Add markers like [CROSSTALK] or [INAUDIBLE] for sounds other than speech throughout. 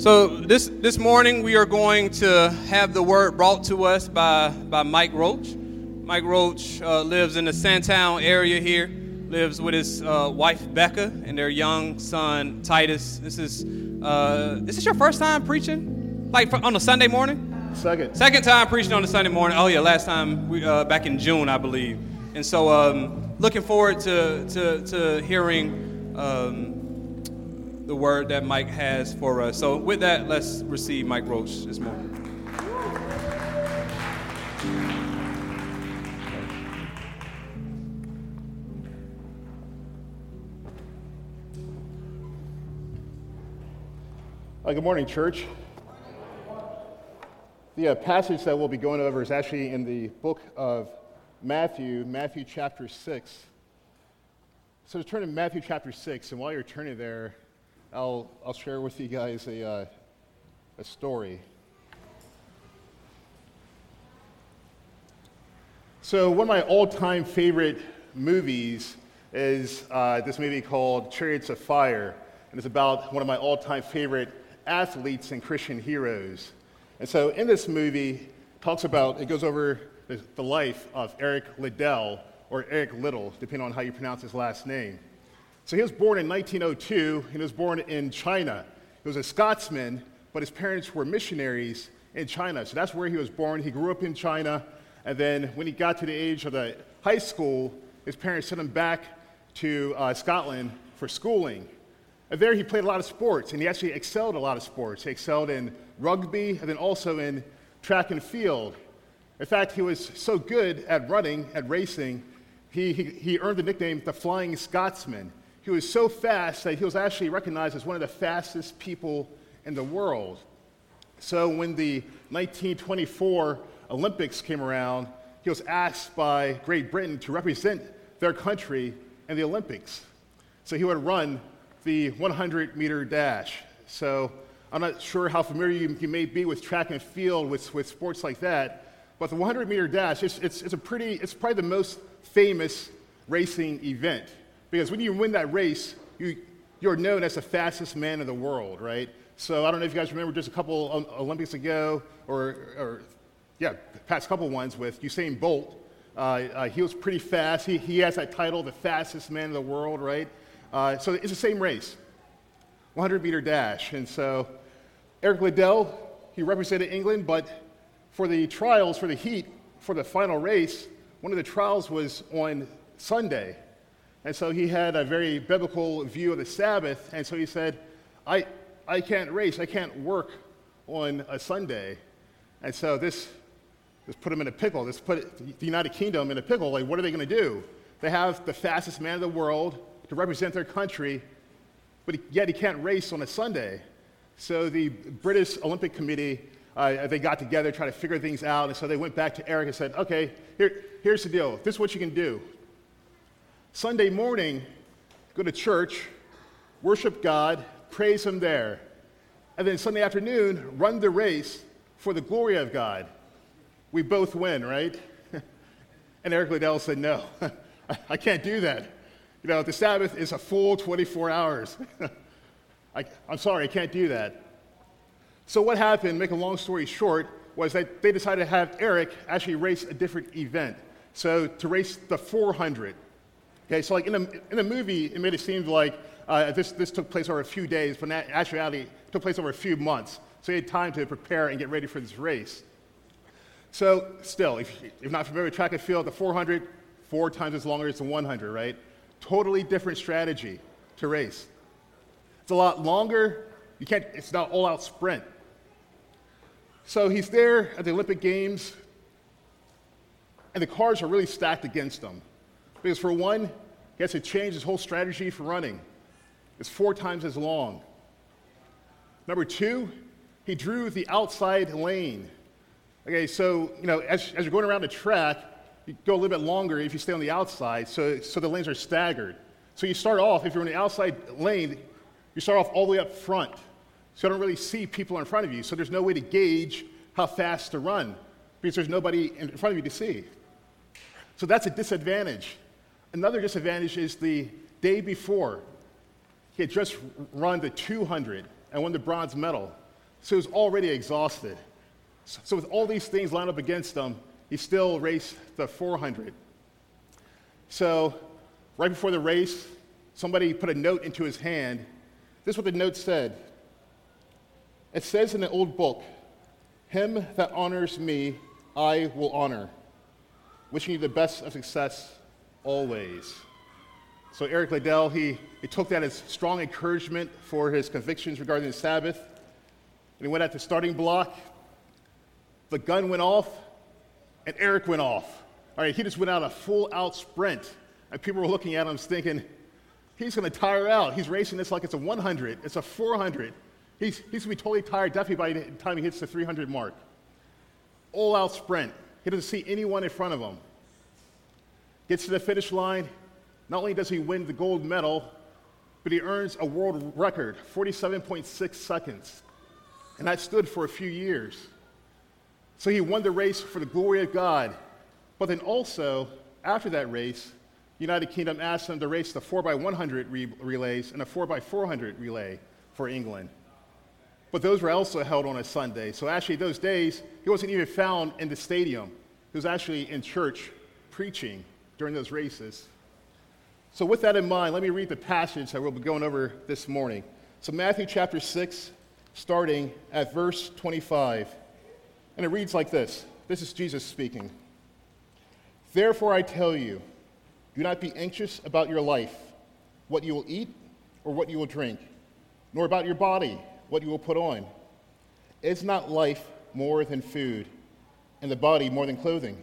So this this morning we are going to have the word brought to us by by Mike Roach. Mike Roach uh, lives in the Sandtown area here. Lives with his uh, wife Becca and their young son Titus. This is uh, is this your first time preaching, like for, on a Sunday morning? Second. Second time preaching on a Sunday morning. Oh yeah, last time we uh, back in June, I believe. And so um, looking forward to to, to hearing. Um, the word that Mike has for us. So, with that, let's receive Mike Roach this morning. Uh, good morning, church. The uh, passage that we'll be going over is actually in the book of Matthew, Matthew chapter 6. So, turn to Matthew chapter 6, and while you're turning there, I'll, I'll share with you guys a, uh, a story. So, one of my all time favorite movies is uh, this movie called Chariots of Fire, and it's about one of my all time favorite athletes and Christian heroes. And so, in this movie, talks about it goes over the, the life of Eric Liddell, or Eric Little, depending on how you pronounce his last name. So he was born in 1902. He was born in China. He was a Scotsman, but his parents were missionaries in China. So that's where he was born. He grew up in China. And then when he got to the age of the high school, his parents sent him back to uh, Scotland for schooling. And there he played a lot of sports, and he actually excelled a lot of sports. He excelled in rugby and then also in track and field. In fact, he was so good at running, at racing, he, he, he earned the nickname the Flying Scotsman. He was so fast that he was actually recognized as one of the fastest people in the world. So when the 1924 Olympics came around, he was asked by Great Britain to represent their country in the Olympics. So he would run the 100 meter dash. So I'm not sure how familiar you, you may be with track and field, with, with sports like that, but the 100 meter dash, it's, it's, it's, a pretty, it's probably the most famous racing event. Because when you win that race, you, you're known as the fastest man in the world, right? So I don't know if you guys remember just a couple Olympics ago, or, or yeah, past couple ones with Usain Bolt. Uh, uh, he was pretty fast. He, he has that title, the fastest man in the world, right? Uh, so it's the same race, 100 meter dash. And so Eric Liddell, he represented England, but for the trials, for the heat, for the final race, one of the trials was on Sunday. And so he had a very biblical view of the Sabbath. And so he said, I, I can't race, I can't work on a Sunday. And so this, this put him in a pickle. This put the United Kingdom in a pickle. Like, what are they going to do? They have the fastest man in the world to represent their country, but yet he can't race on a Sunday. So the British Olympic Committee, uh, they got together, try to figure things out. And so they went back to Eric and said, okay, here, here's the deal. This is what you can do. Sunday morning, go to church, worship God, praise Him there. And then Sunday afternoon, run the race for the glory of God. We both win, right? [LAUGHS] and Eric Liddell said, No, [LAUGHS] I can't do that. You know, the Sabbath is a full 24 hours. [LAUGHS] I, am sorry, I can't do that. So, what happened, make a long story short, was that they decided to have Eric actually race a different event. So, to race the 400. Okay, so like in the, in movie, it made it seem like uh, this, this took place over a few days, but in actuality, it took place over a few months. So he had time to prepare and get ready for this race. So still, if you're not familiar with track and field, the 400, four times as longer as the 100, right? Totally different strategy to race. It's a lot longer. You can't, it's not all out sprint. So he's there at the Olympic Games, and the cars are really stacked against him. Because for one, he has to change his whole strategy for running. It's four times as long. Number two, he drew the outside lane. Okay, so you know, as, as you're going around the track, you go a little bit longer if you stay on the outside, so, so the lanes are staggered. So you start off, if you're in the outside lane, you start off all the way up front. So you don't really see people in front of you. So there's no way to gauge how fast to run because there's nobody in front of you to see. So that's a disadvantage. Another disadvantage is the day before, he had just run the 200 and won the bronze medal. So he was already exhausted. So, with all these things lined up against him, he still raced the 400. So, right before the race, somebody put a note into his hand. This is what the note said It says in the old book, Him that honors me, I will honor. Wishing you the best of success always. So Eric Liddell, he, he took that as strong encouragement for his convictions regarding the Sabbath. And he went at the starting block. The gun went off, and Eric went off. All right, he just went out a full out sprint. And people were looking at him thinking, he's going to tire out. He's racing this like it's a 100, it's a 400. He's, he's going to be totally tired, definitely by the time he hits the 300 mark. All out sprint. He doesn't see anyone in front of him. Gets to the finish line. Not only does he win the gold medal, but he earns a world record 47.6 seconds. And that stood for a few years. So he won the race for the glory of God. But then also, after that race, United Kingdom asked him to race the 4x100 re- relays and a 4x400 relay for England. But those were also held on a Sunday. So actually, those days, he wasn't even found in the stadium. He was actually in church preaching during those races. So, with that in mind, let me read the passage that we'll be going over this morning. So, Matthew chapter 6, starting at verse 25. And it reads like this This is Jesus speaking. Therefore, I tell you, do not be anxious about your life, what you will eat or what you will drink, nor about your body, what you will put on. Is not life more than food, and the body more than clothing?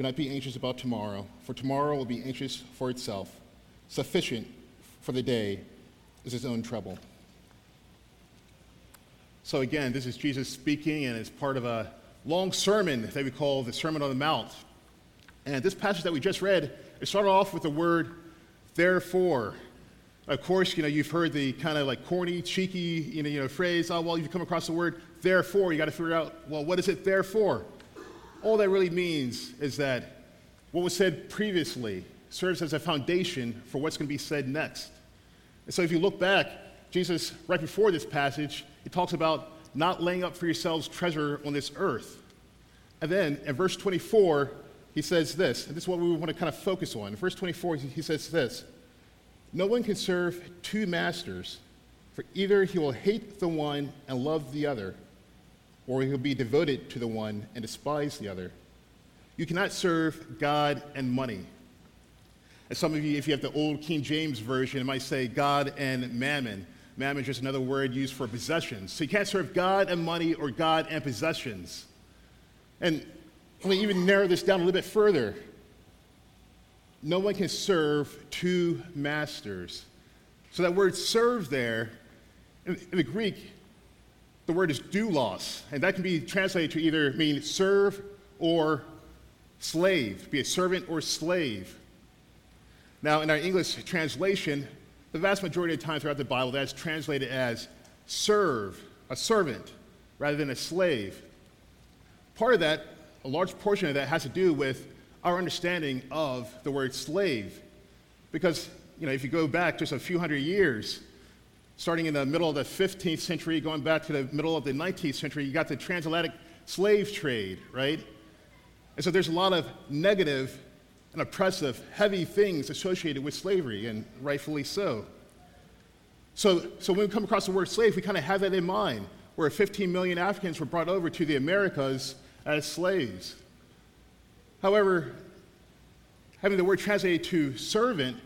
do not be anxious about tomorrow, for tomorrow will be anxious for itself. Sufficient for the day is its own trouble. So, again, this is Jesus speaking, and it's part of a long sermon that we call the Sermon on the Mount. And this passage that we just read, it started off with the word therefore. Of course, you know, you've heard the kind of like corny, cheeky, you know, you know phrase, oh, well, you've come across the word therefore. You got to figure out, well, what is it there for? All that really means is that what was said previously serves as a foundation for what's going to be said next. And so if you look back, Jesus, right before this passage, he talks about not laying up for yourselves treasure on this earth. And then in verse 24, he says this, and this is what we want to kind of focus on. In verse 24, he says this No one can serve two masters, for either he will hate the one and love the other, or he'll be devoted to the one and despise the other. You cannot serve God and money. And some of you, if you have the old King James version, it might say God and mammon. Mammon is just another word used for possessions. So you can't serve God and money or God and possessions. And let me even narrow this down a little bit further. No one can serve two masters. So that word serve there, in the Greek, the word is doulos, and that can be translated to either mean serve or slave, be a servant or slave. Now, in our English translation, the vast majority of the time throughout the Bible, that's translated as serve, a servant, rather than a slave. Part of that, a large portion of that, has to do with our understanding of the word slave. Because, you know, if you go back just a few hundred years, starting in the middle of the 15th century, going back to the middle of the 19th century, you got the transatlantic slave trade, right? And so there's a lot of negative and oppressive, heavy things associated with slavery, and rightfully so. So, so when we come across the word slave, we kind of have that in mind, where 15 million Africans were brought over to the Americas as slaves. However, having the word translated to servant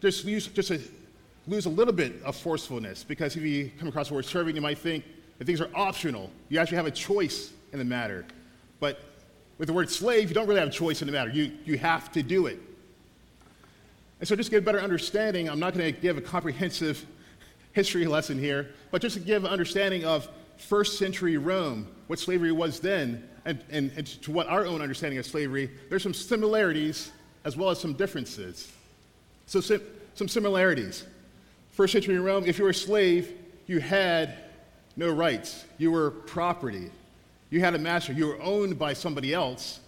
just, use, just a, lose a little bit of forcefulness because if you come across the word serving, you might think that things are optional. You actually have a choice in the matter. But with the word slave, you don't really have a choice in the matter. You, you have to do it. And so, just to get a better understanding, I'm not going to give a comprehensive [LAUGHS] history lesson here, but just to give an understanding of first century Rome, what slavery was then, and, and, and to what our own understanding of slavery, there's some similarities as well as some differences. So, sim- some similarities. First century Rome, if you were a slave, you had no rights. You were property. You had a master. You were owned by somebody else.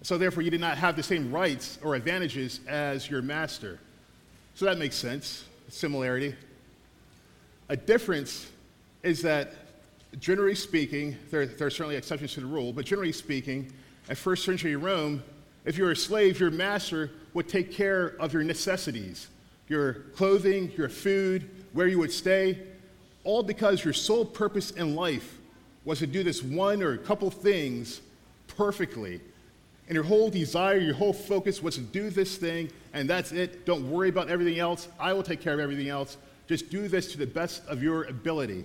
So, therefore, you did not have the same rights or advantages as your master. So, that makes sense. Similarity. A difference is that, generally speaking, there, there are certainly exceptions to the rule, but generally speaking, at first century Rome, if you were a slave, your master would take care of your necessities, your clothing, your food, where you would stay, all because your sole purpose in life was to do this one or a couple things perfectly. And your whole desire, your whole focus was to do this thing, and that's it. Don't worry about everything else. I will take care of everything else. Just do this to the best of your ability.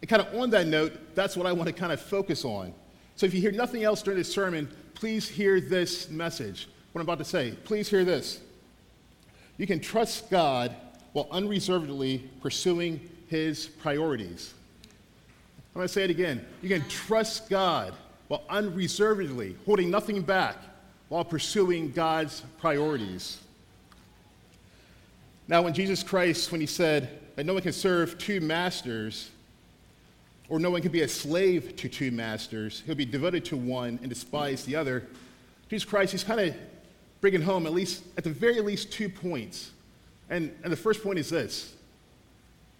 And kind of on that note, that's what I want to kind of focus on. So if you hear nothing else during this sermon, please hear this message. What I'm about to say, please hear this. You can trust God while unreservedly pursuing his priorities. I'm going to say it again. You can trust God while unreservedly holding nothing back while pursuing God's priorities. Now, when Jesus Christ, when he said that no one can serve two masters, or no one can be a slave to two masters, he'll be devoted to one and despise the other. Jesus Christ, he's kind of bringing home at least, at the very least, two points. And, and the first point is this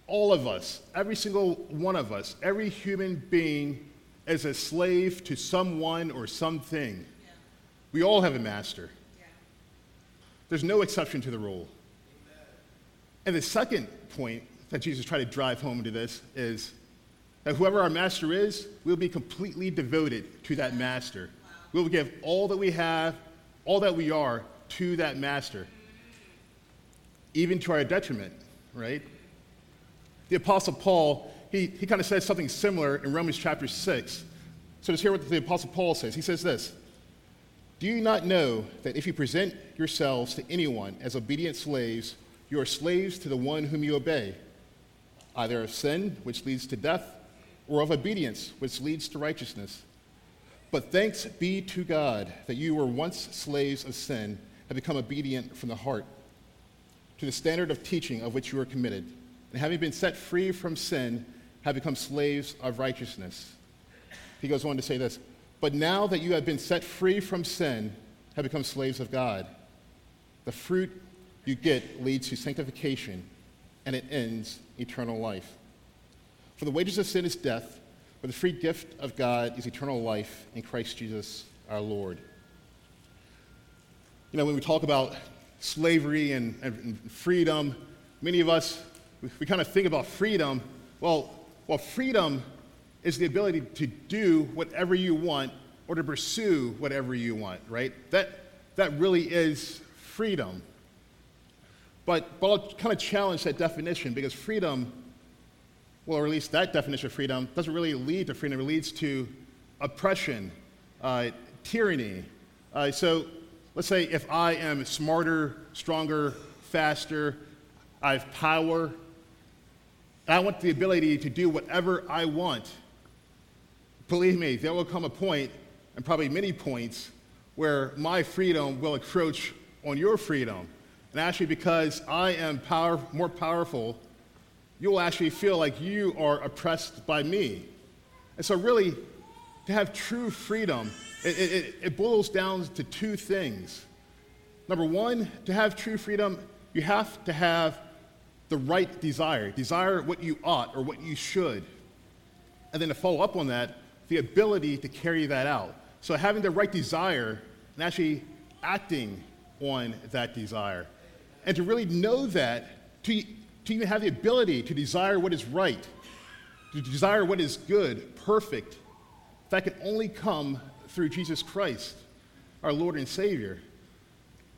all of us, every single one of us, every human being is a slave to someone or something. Yeah. We all have a master. Yeah. There's no exception to the rule. And the second point that Jesus tried to drive home into this is that whoever our master is, we'll be completely devoted to that master. We'll give all that we have, all that we are to that master, even to our detriment, right? The Apostle Paul, he, he kind of says something similar in Romans chapter 6. So let's hear what the Apostle Paul says. He says this Do you not know that if you present yourselves to anyone as obedient slaves, you are slaves to the one whom you obey, either of sin, which leads to death, or of obedience, which leads to righteousness. But thanks be to God that you were once slaves of sin, have become obedient from the heart to the standard of teaching of which you were committed, and having been set free from sin, have become slaves of righteousness. He goes on to say this But now that you have been set free from sin, have become slaves of God. The fruit you get leads to sanctification, and it ends eternal life. For the wages of sin is death, but the free gift of God is eternal life in Christ Jesus our Lord. You know, when we talk about slavery and, and freedom, many of us, we, we kind of think about freedom. Well, well, freedom is the ability to do whatever you want or to pursue whatever you want, right? That, that really is freedom. But, but I'll kind of challenge that definition because freedom, well, or at least that definition of freedom, doesn't really lead to freedom. It leads to oppression, uh, tyranny. Uh, so let's say if I am smarter, stronger, faster, I have power, I want the ability to do whatever I want. Believe me, there will come a point, and probably many points, where my freedom will encroach on your freedom. And actually, because I am power, more powerful, you'll actually feel like you are oppressed by me. And so, really, to have true freedom, it, it, it boils down to two things. Number one, to have true freedom, you have to have the right desire. Desire what you ought or what you should. And then to follow up on that, the ability to carry that out. So having the right desire and actually acting on that desire. And to really know that, to, to even have the ability to desire what is right, to desire what is good, perfect, that can only come through Jesus Christ. our Lord and Savior.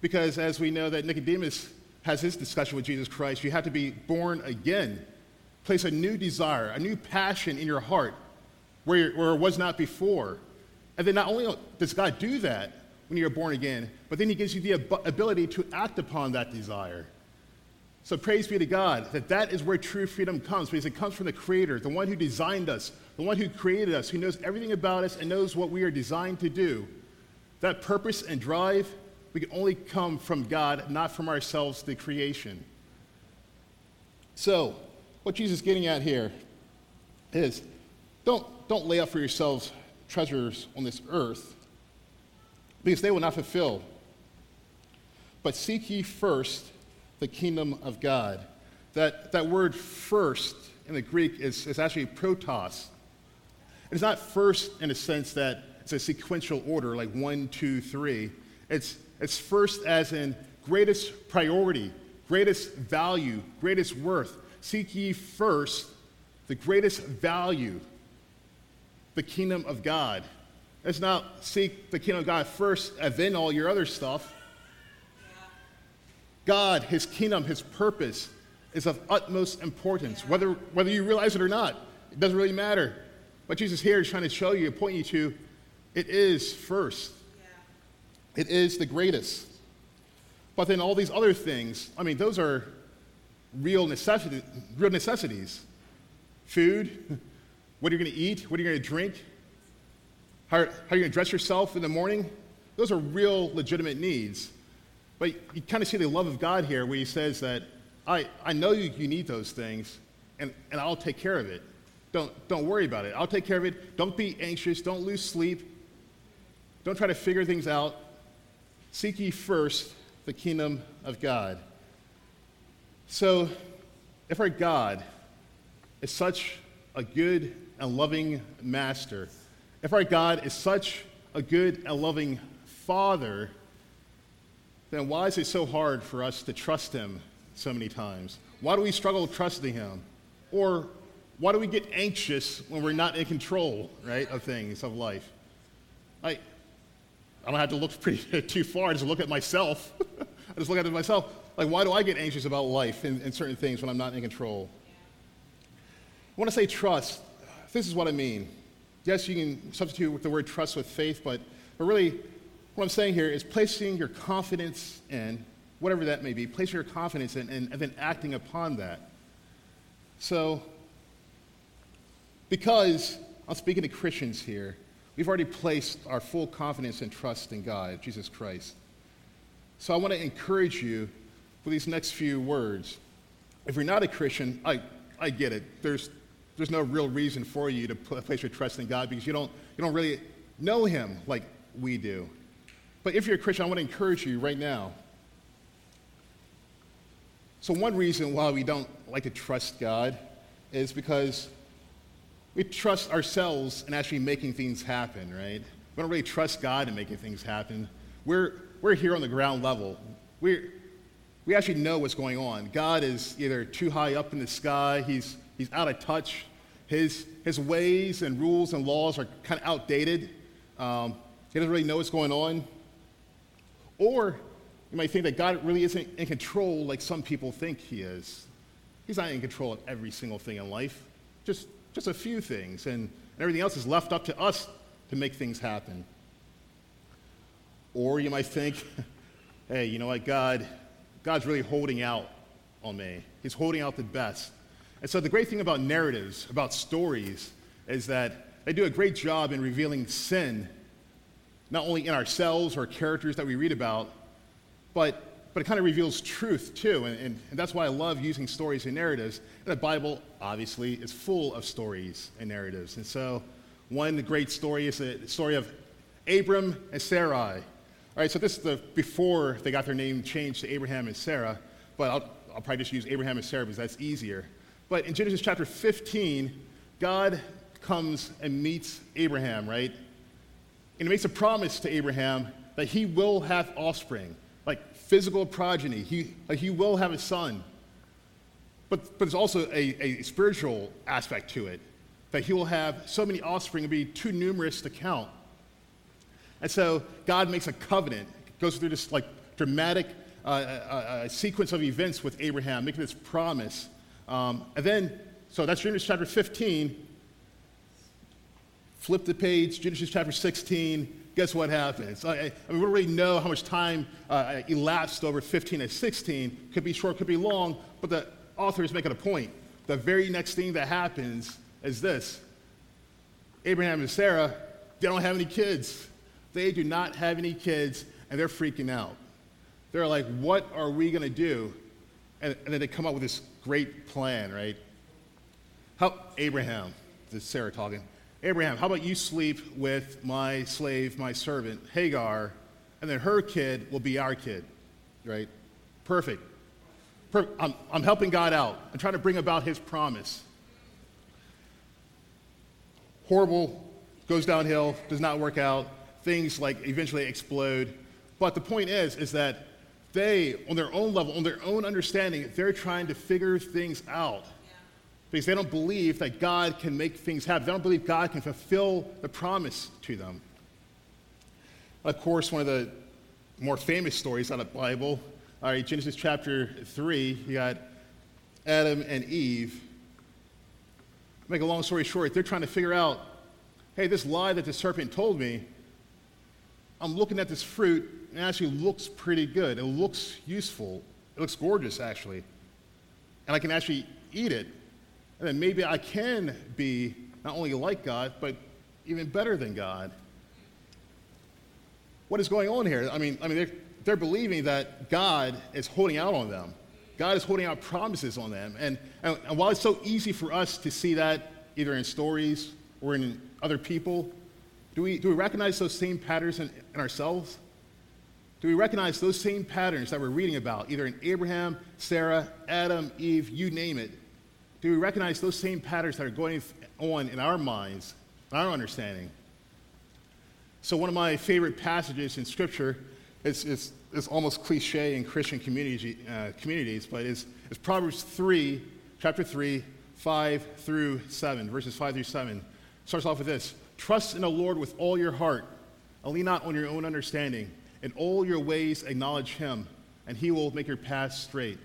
Because as we know that Nicodemus has his discussion with Jesus Christ, you have to be born again. Place a new desire, a new passion in your heart where, where it was not before. And then not only does God do that when you're born again, but then he gives you the ab- ability to act upon that desire. So praise be to God that that is where true freedom comes because it comes from the Creator, the one who designed us, the one who created us, who knows everything about us and knows what we are designed to do. That purpose and drive, we can only come from God, not from ourselves, the creation. So, what Jesus is getting at here is don't, don't lay up for yourselves treasures on this earth because they will not fulfill. But seek ye first the kingdom of God. That, that word first in the Greek is, is actually protos. It's not first in a sense that it's a sequential order, like one, two, three. It's, it's first as in greatest priority, greatest value, greatest worth. Seek ye first the greatest value, the kingdom of God. It's not seek the kingdom of God first and then all your other stuff. God, His kingdom, His purpose is of utmost importance, whether, whether you realize it or not. It doesn't really matter. What Jesus here is trying to show you, point you to, it is first. It is the greatest. But then all these other things, I mean, those are real, necessity, real necessities. Food, what are you going to eat? What are you going to drink? How, how are you going to dress yourself in the morning? Those are real, legitimate needs. But you kind of see the love of God here where he says that, I, I know you, you need those things, and, and I'll take care of it. Don't, don't worry about it. I'll take care of it. Don't be anxious. Don't lose sleep. Don't try to figure things out. Seek ye first the kingdom of God. So, if our God is such a good and loving master, if our God is such a good and loving father, then why is it so hard for us to trust him so many times? Why do we struggle trusting him? Or why do we get anxious when we're not in control, right, of things, of life? I, I don't have to look [LAUGHS] pretty, too far, just look at myself. [LAUGHS] I just look at it myself. Like, why do I get anxious about life and, and certain things when I'm not in control? When I say trust, this is what I mean. Yes, you can substitute the word trust with faith, but, but really, what I'm saying here is placing your confidence in, whatever that may be, placing your confidence in, and, and then acting upon that. So, because I'm speaking to Christians here, we've already placed our full confidence and trust in God, Jesus Christ. So I want to encourage you with these next few words. If you're not a Christian, I, I get it. There's, there's no real reason for you to place your trust in God because you don't, you don't really know Him like we do. But if you're a Christian, I want to encourage you right now. So, one reason why we don't like to trust God is because we trust ourselves in actually making things happen, right? We don't really trust God in making things happen. We're, we're here on the ground level. We're, we actually know what's going on. God is either too high up in the sky, he's, he's out of touch. His, his ways and rules and laws are kind of outdated. Um, he doesn't really know what's going on. Or you might think that God really isn't in control like some people think he is. He's not in control of every single thing in life, just, just a few things, and, and everything else is left up to us to make things happen. Or you might think, [LAUGHS] hey, you know what, God, God's really holding out on me. He's holding out the best. And so the great thing about narratives, about stories, is that they do a great job in revealing sin not only in ourselves or characters that we read about, but, but it kind of reveals truth too. And, and, and that's why I love using stories and narratives. And the Bible, obviously, is full of stories and narratives. And so, one great story is the story of Abram and Sarai. All right, so this is the before they got their name changed to Abraham and Sarah, but I'll, I'll probably just use Abraham and Sarah because that's easier. But in Genesis chapter 15, God comes and meets Abraham, right? And he makes a promise to Abraham that he will have offspring, like physical progeny. He, like he will have a son. But, but there's also a, a spiritual aspect to it, that he will have so many offspring, it will be too numerous to count. And so God makes a covenant, goes through this like dramatic uh, uh, uh, sequence of events with Abraham, making this promise. Um, and then, so that's Genesis chapter 15. Flip the page, Genesis chapter 16. Guess what happens? I, I mean, we really know how much time uh, elapsed over 15 and 16. Could be short, could be long, but the author is making a point. The very next thing that happens is this Abraham and Sarah, they don't have any kids. They do not have any kids, and they're freaking out. They're like, what are we going to do? And, and, then they come up with this great plan, right? How, Abraham, this is Sarah talking. Abraham, how about you sleep with my slave, my servant, Hagar, and then her kid will be our kid, right? Perfect. Per- I'm, I'm helping God out. I'm trying to bring about his promise. Horrible, goes downhill, does not work out. Things like eventually explode. But the point is, is that they, on their own level, on their own understanding, they're trying to figure things out. Because they don't believe that God can make things happen. They don't believe God can fulfill the promise to them. Of course, one of the more famous stories out of the Bible, all right, Genesis chapter 3, you got Adam and Eve. Make a long story short, they're trying to figure out hey, this lie that the serpent told me, I'm looking at this fruit and it actually looks pretty good. It looks useful. It looks gorgeous, actually. And I can actually eat it. And then maybe I can be not only like God, but even better than God. What is going on here? I mean, I mean they're, they're believing that God is holding out on them. God is holding out promises on them. And, and, and while it's so easy for us to see that either in stories or in other people, do we, do we recognize those same patterns in, in ourselves? do we recognize those same patterns that we're reading about, either in Abraham, Sarah, Adam, Eve, you name it? Do we recognize those same patterns that are going on in our minds, in our understanding? So, one of my favorite passages in Scripture is, is, is almost cliche in Christian community, uh, communities, but is, is Proverbs 3, chapter 3, 5 through 7, verses 5 through 7. Starts off with this Trust in the Lord with all your heart, and lean not on your own understanding. In all your ways, acknowledge him, and he will make your path straight.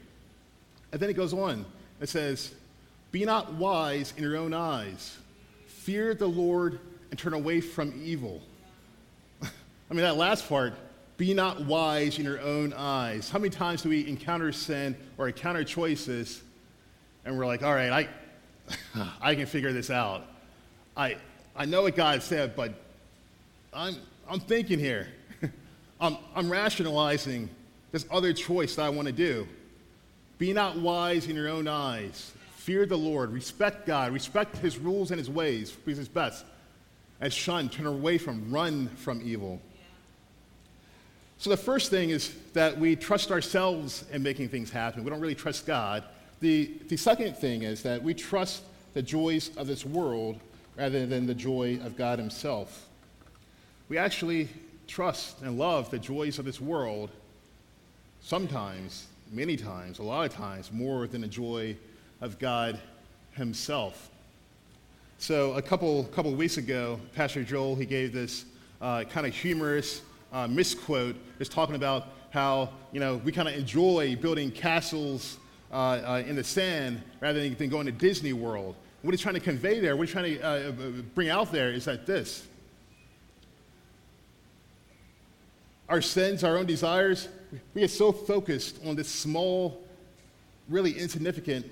And then it goes on. It says, Be not wise in your own eyes. Fear the Lord and turn away from evil. [LAUGHS] I mean, that last part, be not wise in your own eyes. How many times do we encounter sin or encounter choices and we're like, all right, I, [LAUGHS] I can figure this out. I, I know what God said, but I'm, I'm thinking here. [LAUGHS] I'm, I'm rationalizing this other choice that I want to do. Be not wise in your own eyes. Fear the Lord. Respect God. Respect his rules and his ways because it's best. And shun, turn away from, run from evil. So the first thing is that we trust ourselves in making things happen. We don't really trust God. The, the second thing is that we trust the joys of this world rather than the joy of God Himself. We actually trust and love the joys of this world sometimes, many times, a lot of times, more than the joy of God Himself. So a couple couple weeks ago, Pastor Joel he gave this uh, kind of humorous uh, misquote, just talking about how you know we kind of enjoy building castles uh, uh, in the sand rather than, going to Disney World. What he's trying to convey there, what he's trying to uh, bring out there, is that this our sins, our own desires, we get so focused on this small, really insignificant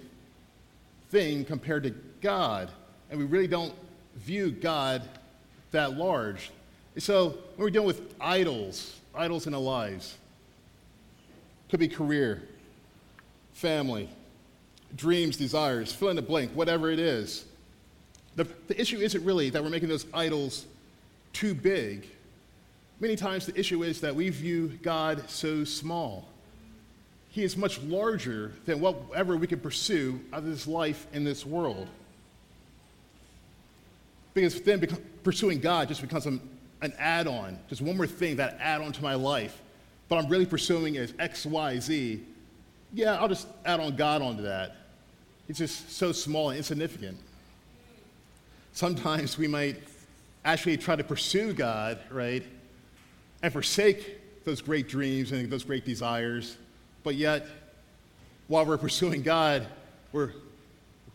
thing compared to God, and we really don't view God that large. so when we're dealing with idols, idols in our lives, could be career, family, dreams, desires, fill in the blank, whatever it is. The, the issue isn't really that we're making those idols too big Many times the issue is that we view God so small. He is much larger than whatever we can pursue out of this life in this world. Because then pursuing God just becomes an, an add on, just one more thing that add on to my life. But I'm really pursuing is X, Y, Z. Yeah, I'll just add on God onto that. It's just so small and insignificant. Sometimes we might actually try to pursue God, right? and forsake those great dreams and those great desires, but yet, while we're pursuing God, we're,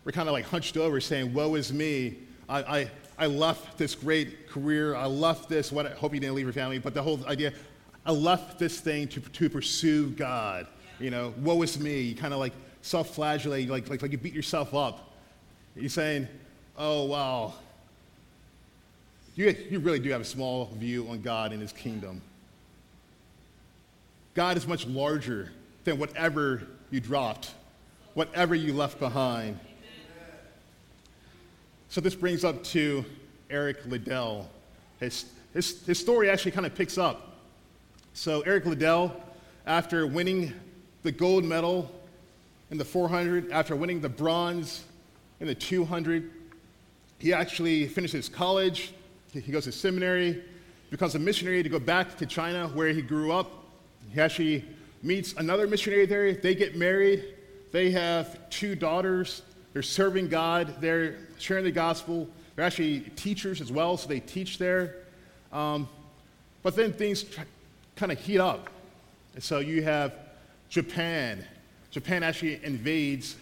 we're kind of like hunched over saying, Woe is me. I, I, I left this great career. I left this. What I hope you didn't leave your family, but the whole idea, I left this thing to, to pursue God. You know, woe is me. You kind of like self-flagellate, like, like, like you beat yourself up. You're saying, oh, wow. You, you really do have a small view on God and his kingdom. God is much larger than whatever you dropped, whatever you left behind. So this brings up to Eric Liddell. His, his, his story actually kind of picks up. So Eric Liddell, after winning the gold medal in the 400, after winning the bronze in the 200, he actually finishes college. He goes to seminary, becomes a missionary to go back to China where he grew up. He actually meets another missionary there. They get married. They have two daughters. They're serving God. They're sharing the gospel. They're actually teachers as well, so they teach there. Um, but then things kind of heat up. And so you have Japan. Japan actually invades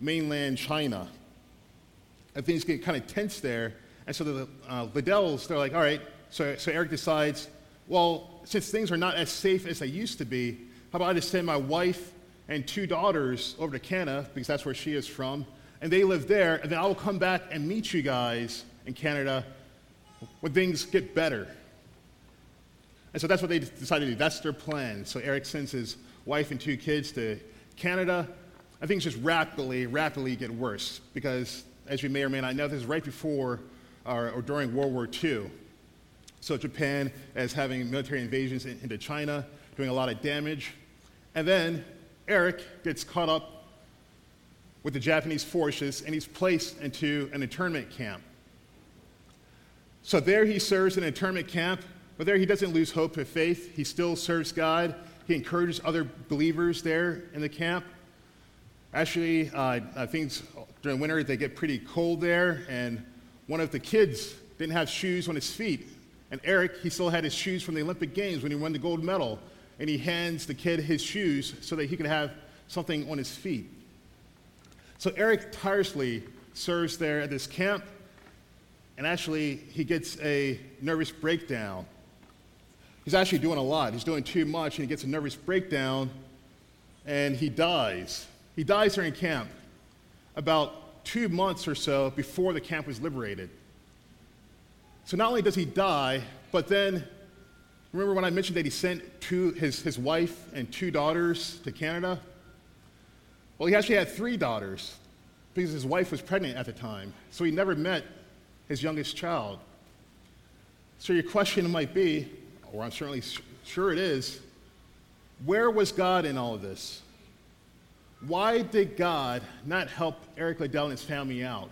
mainland China. And things get kind of tense there. And so the uh, Liddells, they're like, all right. So, so Eric decides, well, since things are not as safe as they used to be, how about I just send my wife and two daughters over to Canada, because that's where she is from, and they live there, and then I will come back and meet you guys in Canada when things get better. And so that's what they decided to do. That's their plan. So Eric sends his wife and two kids to Canada. I think it's just rapidly, rapidly get worse because, as you may or may not know, this is right before or, or during World War II. So Japan is having military invasions into China, doing a lot of damage. And then Eric gets caught up with the Japanese forces, and he's placed into an internment camp. So there he serves in an internment camp, but there he doesn't lose hope of faith. He still serves God. He encourages other believers there in the camp. Actually, uh, things during winter they get pretty cold there, and one of the kids didn't have shoes on his feet. And Eric, he still had his shoes from the Olympic Games when he won the gold medal, and he hands the kid his shoes so that he can have something on his feet. So Eric tirelessly serves there at this camp, and actually, he gets a nervous breakdown. He's actually doing a lot. He's doing too much, and he gets a nervous breakdown, and he dies. He dies during camp about two months or so before the camp was liberated. So not only does he die, but then remember when I mentioned that he sent two, his, his wife and two daughters to Canada? Well, he actually had three daughters because his wife was pregnant at the time. So he never met his youngest child. So your question might be, or I'm certainly sure it is, where was God in all of this? Why did God not help Eric Liddell and his family out?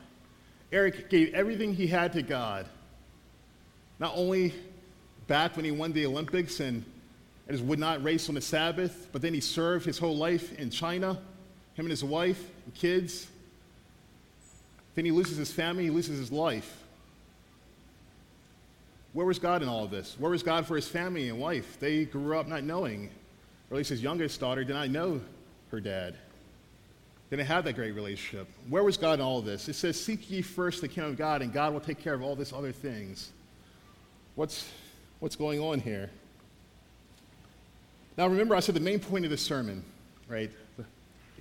Eric gave everything he had to God. Not only back when he won the Olympics and, and would not race on the Sabbath, but then he served his whole life in China him and his wife and kids. Then he loses his family, he loses his life. Where was God in all of this? Where was God for his family and wife? They grew up not knowing, or at least his youngest daughter did not know her dad. Didn't have that great relationship. Where was God in all of this? It says, Seek ye first the kingdom of God, and God will take care of all these other things. What's, what's going on here? Now, remember, I said the main point of this sermon, right? If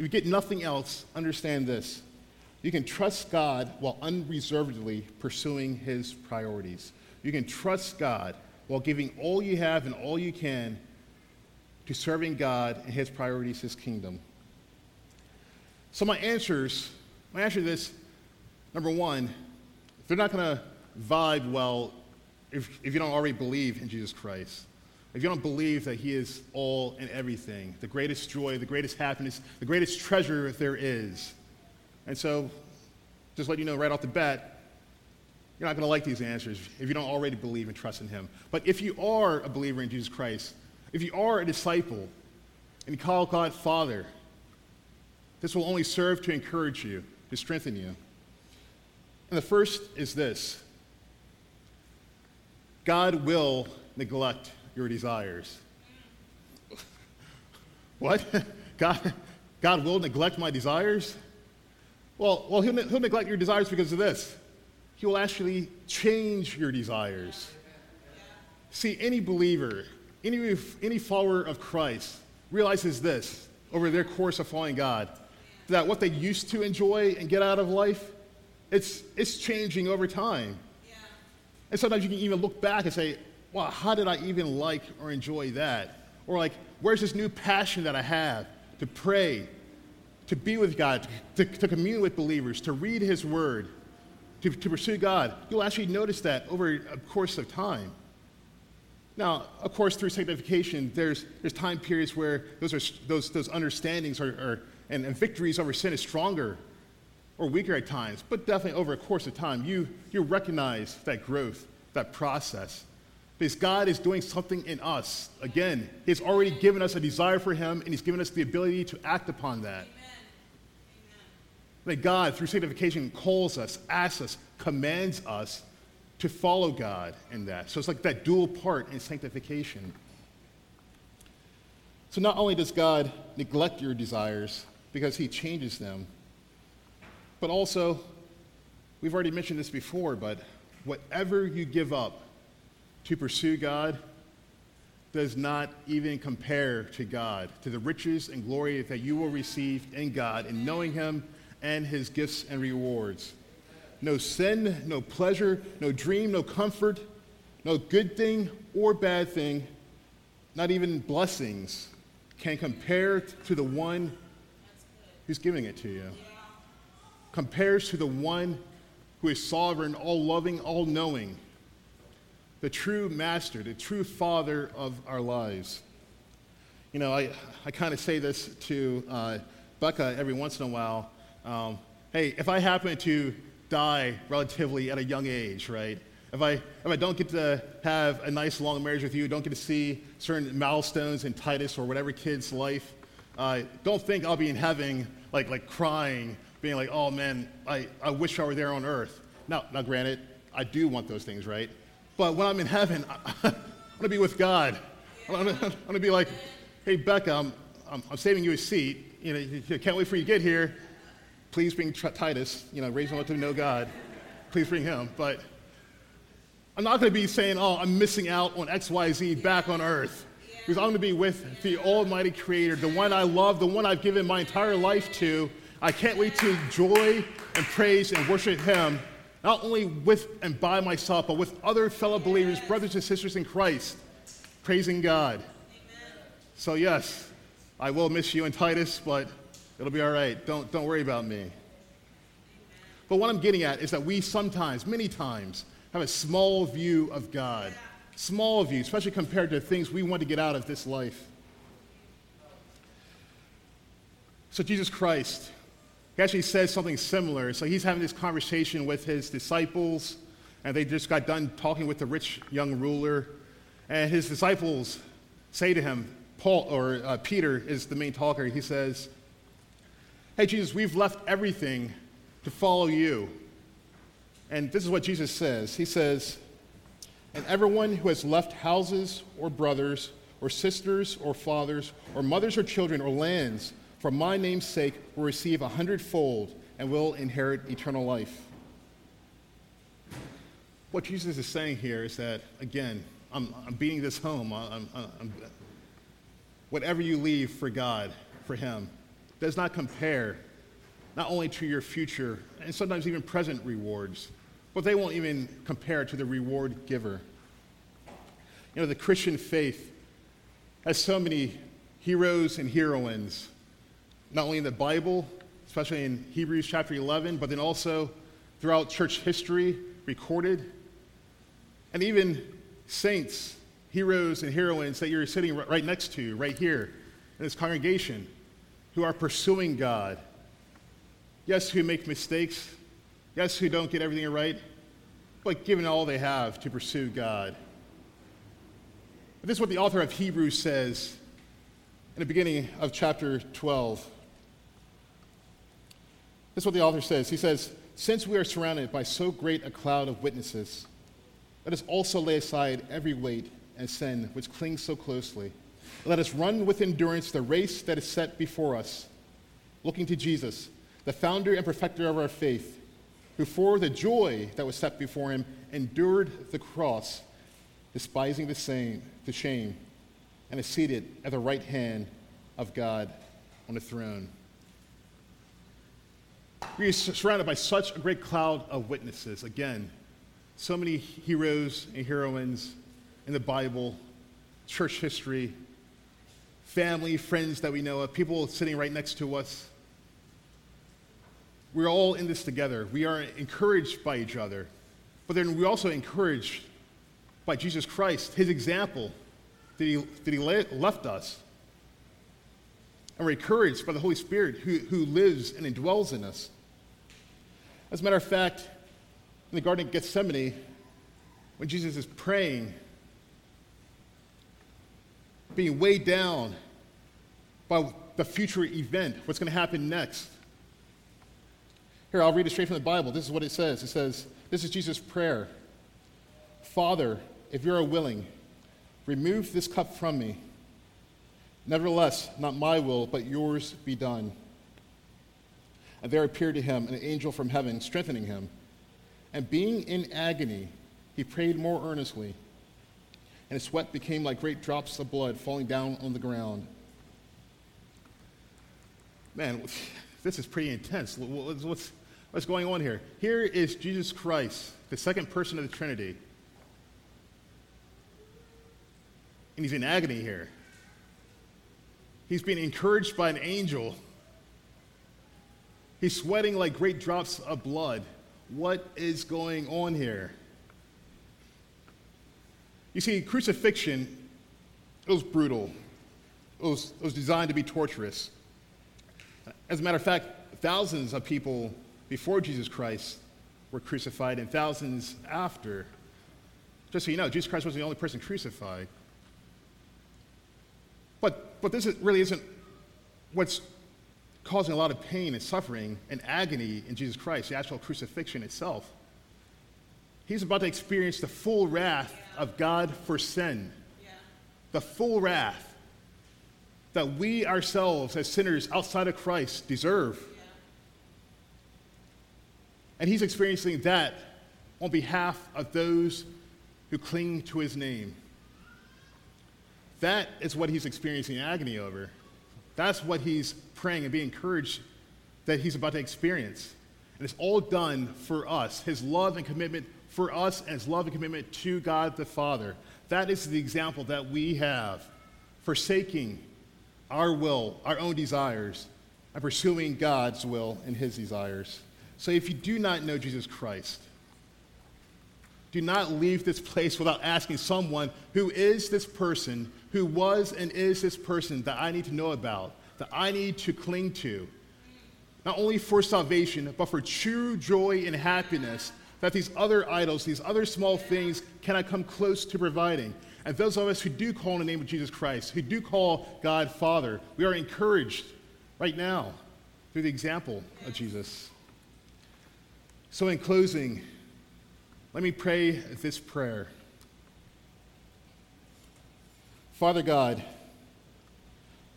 you get nothing else, understand this. You can trust God while unreservedly pursuing his priorities. You can trust God while giving all you have and all you can to serving God and his priorities, his kingdom. So my answers, my answer to this, number one, they're not going to vibe well if, if you don't already believe in Jesus Christ if you don't believe that He is all and everything, the greatest joy, the greatest happiness, the greatest treasure there is. And so, just let you know right off the bat, you're not going to like these answers if you don't already believe and trust in Him. But if you are a believer in Jesus Christ, if you are a disciple, and you call God Father, this will only serve to encourage you, to strengthen you. And the first is this God will neglect your desires. what? [LAUGHS] God, God will neglect my desires? Well, well he'll, he'll neglect your desires because of this. He will actually change your desires. See, any believer, any, any follower of Christ realizes this over their course of following God that what they used to enjoy and get out of life, it's, it's changing over time. And sometimes you can even look back and say, wow, how did I even like or enjoy that? Or like, where's this new passion that I have to pray, to be with God, to, to commune with believers, to read His Word, to, to pursue God? You'll actually notice that over a course of time. Now, of course, through sanctification, there's, there's time periods where those, are, those, those understandings are, are and, and victories over sin is stronger or weaker at times, but definitely over a course of time, you, you recognize that growth, that process. Because God is doing something in us. Again, He's already given us a desire for Him, and He's given us the ability to act upon that. Amen. That God, through sanctification, calls us, asks us, commands us to follow God in that. So it's like that dual part in sanctification. So not only does God neglect your desires because He changes them, but also, we've already mentioned this before, but whatever you give up to pursue God does not even compare to God, to the riches and glory that you will receive in God in knowing Him and His gifts and rewards. No sin, no pleasure, no dream, no comfort, no good thing or bad thing, not even blessings can compare to the one who's giving it to you compares to the one who is sovereign, all loving, all knowing, the true master, the true father of our lives. You know, I, I kind of say this to uh, Becca every once in a while. Um, hey, if I happen to die relatively at a young age, right? If I, if I don't get to have a nice long marriage with you, don't get to see certain milestones in Titus or whatever kid's life, uh, don't think I'll be in heaven like, like crying being like, oh man, I, I wish I were there on earth. Now, now, granted, I do want those things, right? But when I'm in heaven, [LAUGHS] I, I want to be with God. I want to [LAUGHS] be like, hey, Becca, I'm, I'm, I'm, saving you a seat. You know, can't wait for you to get here. Please bring Titus. You know, raise him up to know God. Please bring him. But I'm not going to be saying, oh, I'm missing out on X, Y, Z back on earth. Because I'm going to be with the Almighty Creator, the one I love, the one I've given my entire life to, I can't wait to enjoy and praise and worship Him, not only with and by myself, but with other fellow believers, brothers and sisters in Christ, praising God. So, yes, I will miss you and Titus, but it'll be all right. Don't, don't worry about me. But what I'm getting at is that we sometimes, many times, have a small view of God. Small view, especially compared to things we want to get out of this life. So, Jesus Christ, he actually says something similar. So he's having this conversation with his disciples, and they just got done talking with the rich young ruler. And his disciples say to him, Paul or uh, Peter is the main talker. He says, Hey, Jesus, we've left everything to follow you. And this is what Jesus says He says, And everyone who has left houses or brothers or sisters or fathers or mothers or children or lands for my name's sake, will receive a hundredfold and will inherit eternal life. What Jesus is saying here is that, again, I'm, I'm beating this home. I'm, I'm, whatever you leave for God, for Him, does not compare not only to your future and sometimes even present rewards, but they won't even compare to the reward giver. You know, the Christian faith has so many heroes and heroines not only in the Bible, especially in Hebrews chapter 11, but then also throughout church history recorded. And even saints, heroes, and heroines that you're sitting right next to, right here in this congregation, who are pursuing God. Yes, who make mistakes. Yes, who don't get everything right, but giving all they have to pursue God. But this is what the author of Hebrews says in the beginning of chapter 12. This is what the author says. He says, Since we are surrounded by so great a cloud of witnesses, let us also lay aside every weight and sin which clings so closely. Let us run with endurance the race that is set before us, looking to Jesus, the founder and perfecter of our faith, who for the joy that was set before him endured the cross, despising the, same, the shame, and is seated at the right hand of God on the throne. We are surrounded by such a great cloud of witnesses. Again, so many heroes and heroines in the Bible, church history, family, friends that we know of, people sitting right next to us. We're all in this together. We are encouraged by each other, but then we're also encouraged by Jesus Christ, his example that he, that he left us. And we're encouraged by the Holy Spirit who, who lives and indwells in us. As a matter of fact, in the Garden of Gethsemane, when Jesus is praying, being weighed down by the future event, what's going to happen next. Here, I'll read it straight from the Bible. This is what it says. It says, This is Jesus' prayer Father, if you are willing, remove this cup from me. Nevertheless, not my will, but yours be done. And there appeared to him an angel from heaven, strengthening him. And being in agony, he prayed more earnestly, and his sweat became like great drops of blood falling down on the ground. Man, [LAUGHS] this is pretty intense. What's, what's going on here? Here is Jesus Christ, the second person of the Trinity. And he's in agony here. He's being encouraged by an angel. He's sweating like great drops of blood. What is going on here? You see, crucifixion, it was brutal. It was, it was designed to be torturous. As a matter of fact, thousands of people before Jesus Christ were crucified and thousands after. Just so you know, Jesus Christ wasn't the only person crucified. But, but this is, really isn't what's causing a lot of pain and suffering and agony in Jesus Christ, the actual crucifixion itself. He's about to experience the full wrath of God for sin. Yeah. The full wrath that we ourselves, as sinners outside of Christ, deserve. Yeah. And he's experiencing that on behalf of those who cling to his name. That is what he's experiencing agony over. That's what he's praying and being encouraged that he's about to experience. And it's all done for us, his love and commitment for us, and his love and commitment to God the Father. That is the example that we have, forsaking our will, our own desires, and pursuing God's will and his desires. So if you do not know Jesus Christ, do not leave this place without asking someone who is this person, who was and is this person that I need to know about, that I need to cling to. Not only for salvation, but for true joy and happiness that these other idols, these other small things cannot come close to providing. And those of us who do call in the name of Jesus Christ, who do call God Father, we are encouraged right now through the example of Jesus. So, in closing, let me pray this prayer. Father God,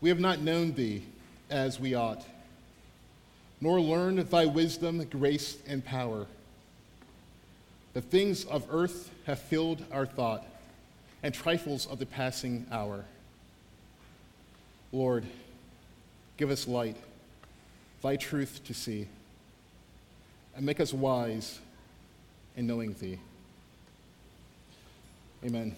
we have not known thee as we ought, nor learned thy wisdom, grace, and power. The things of earth have filled our thought, and trifles of the passing hour. Lord, give us light, thy truth to see, and make us wise in knowing thee. Amen.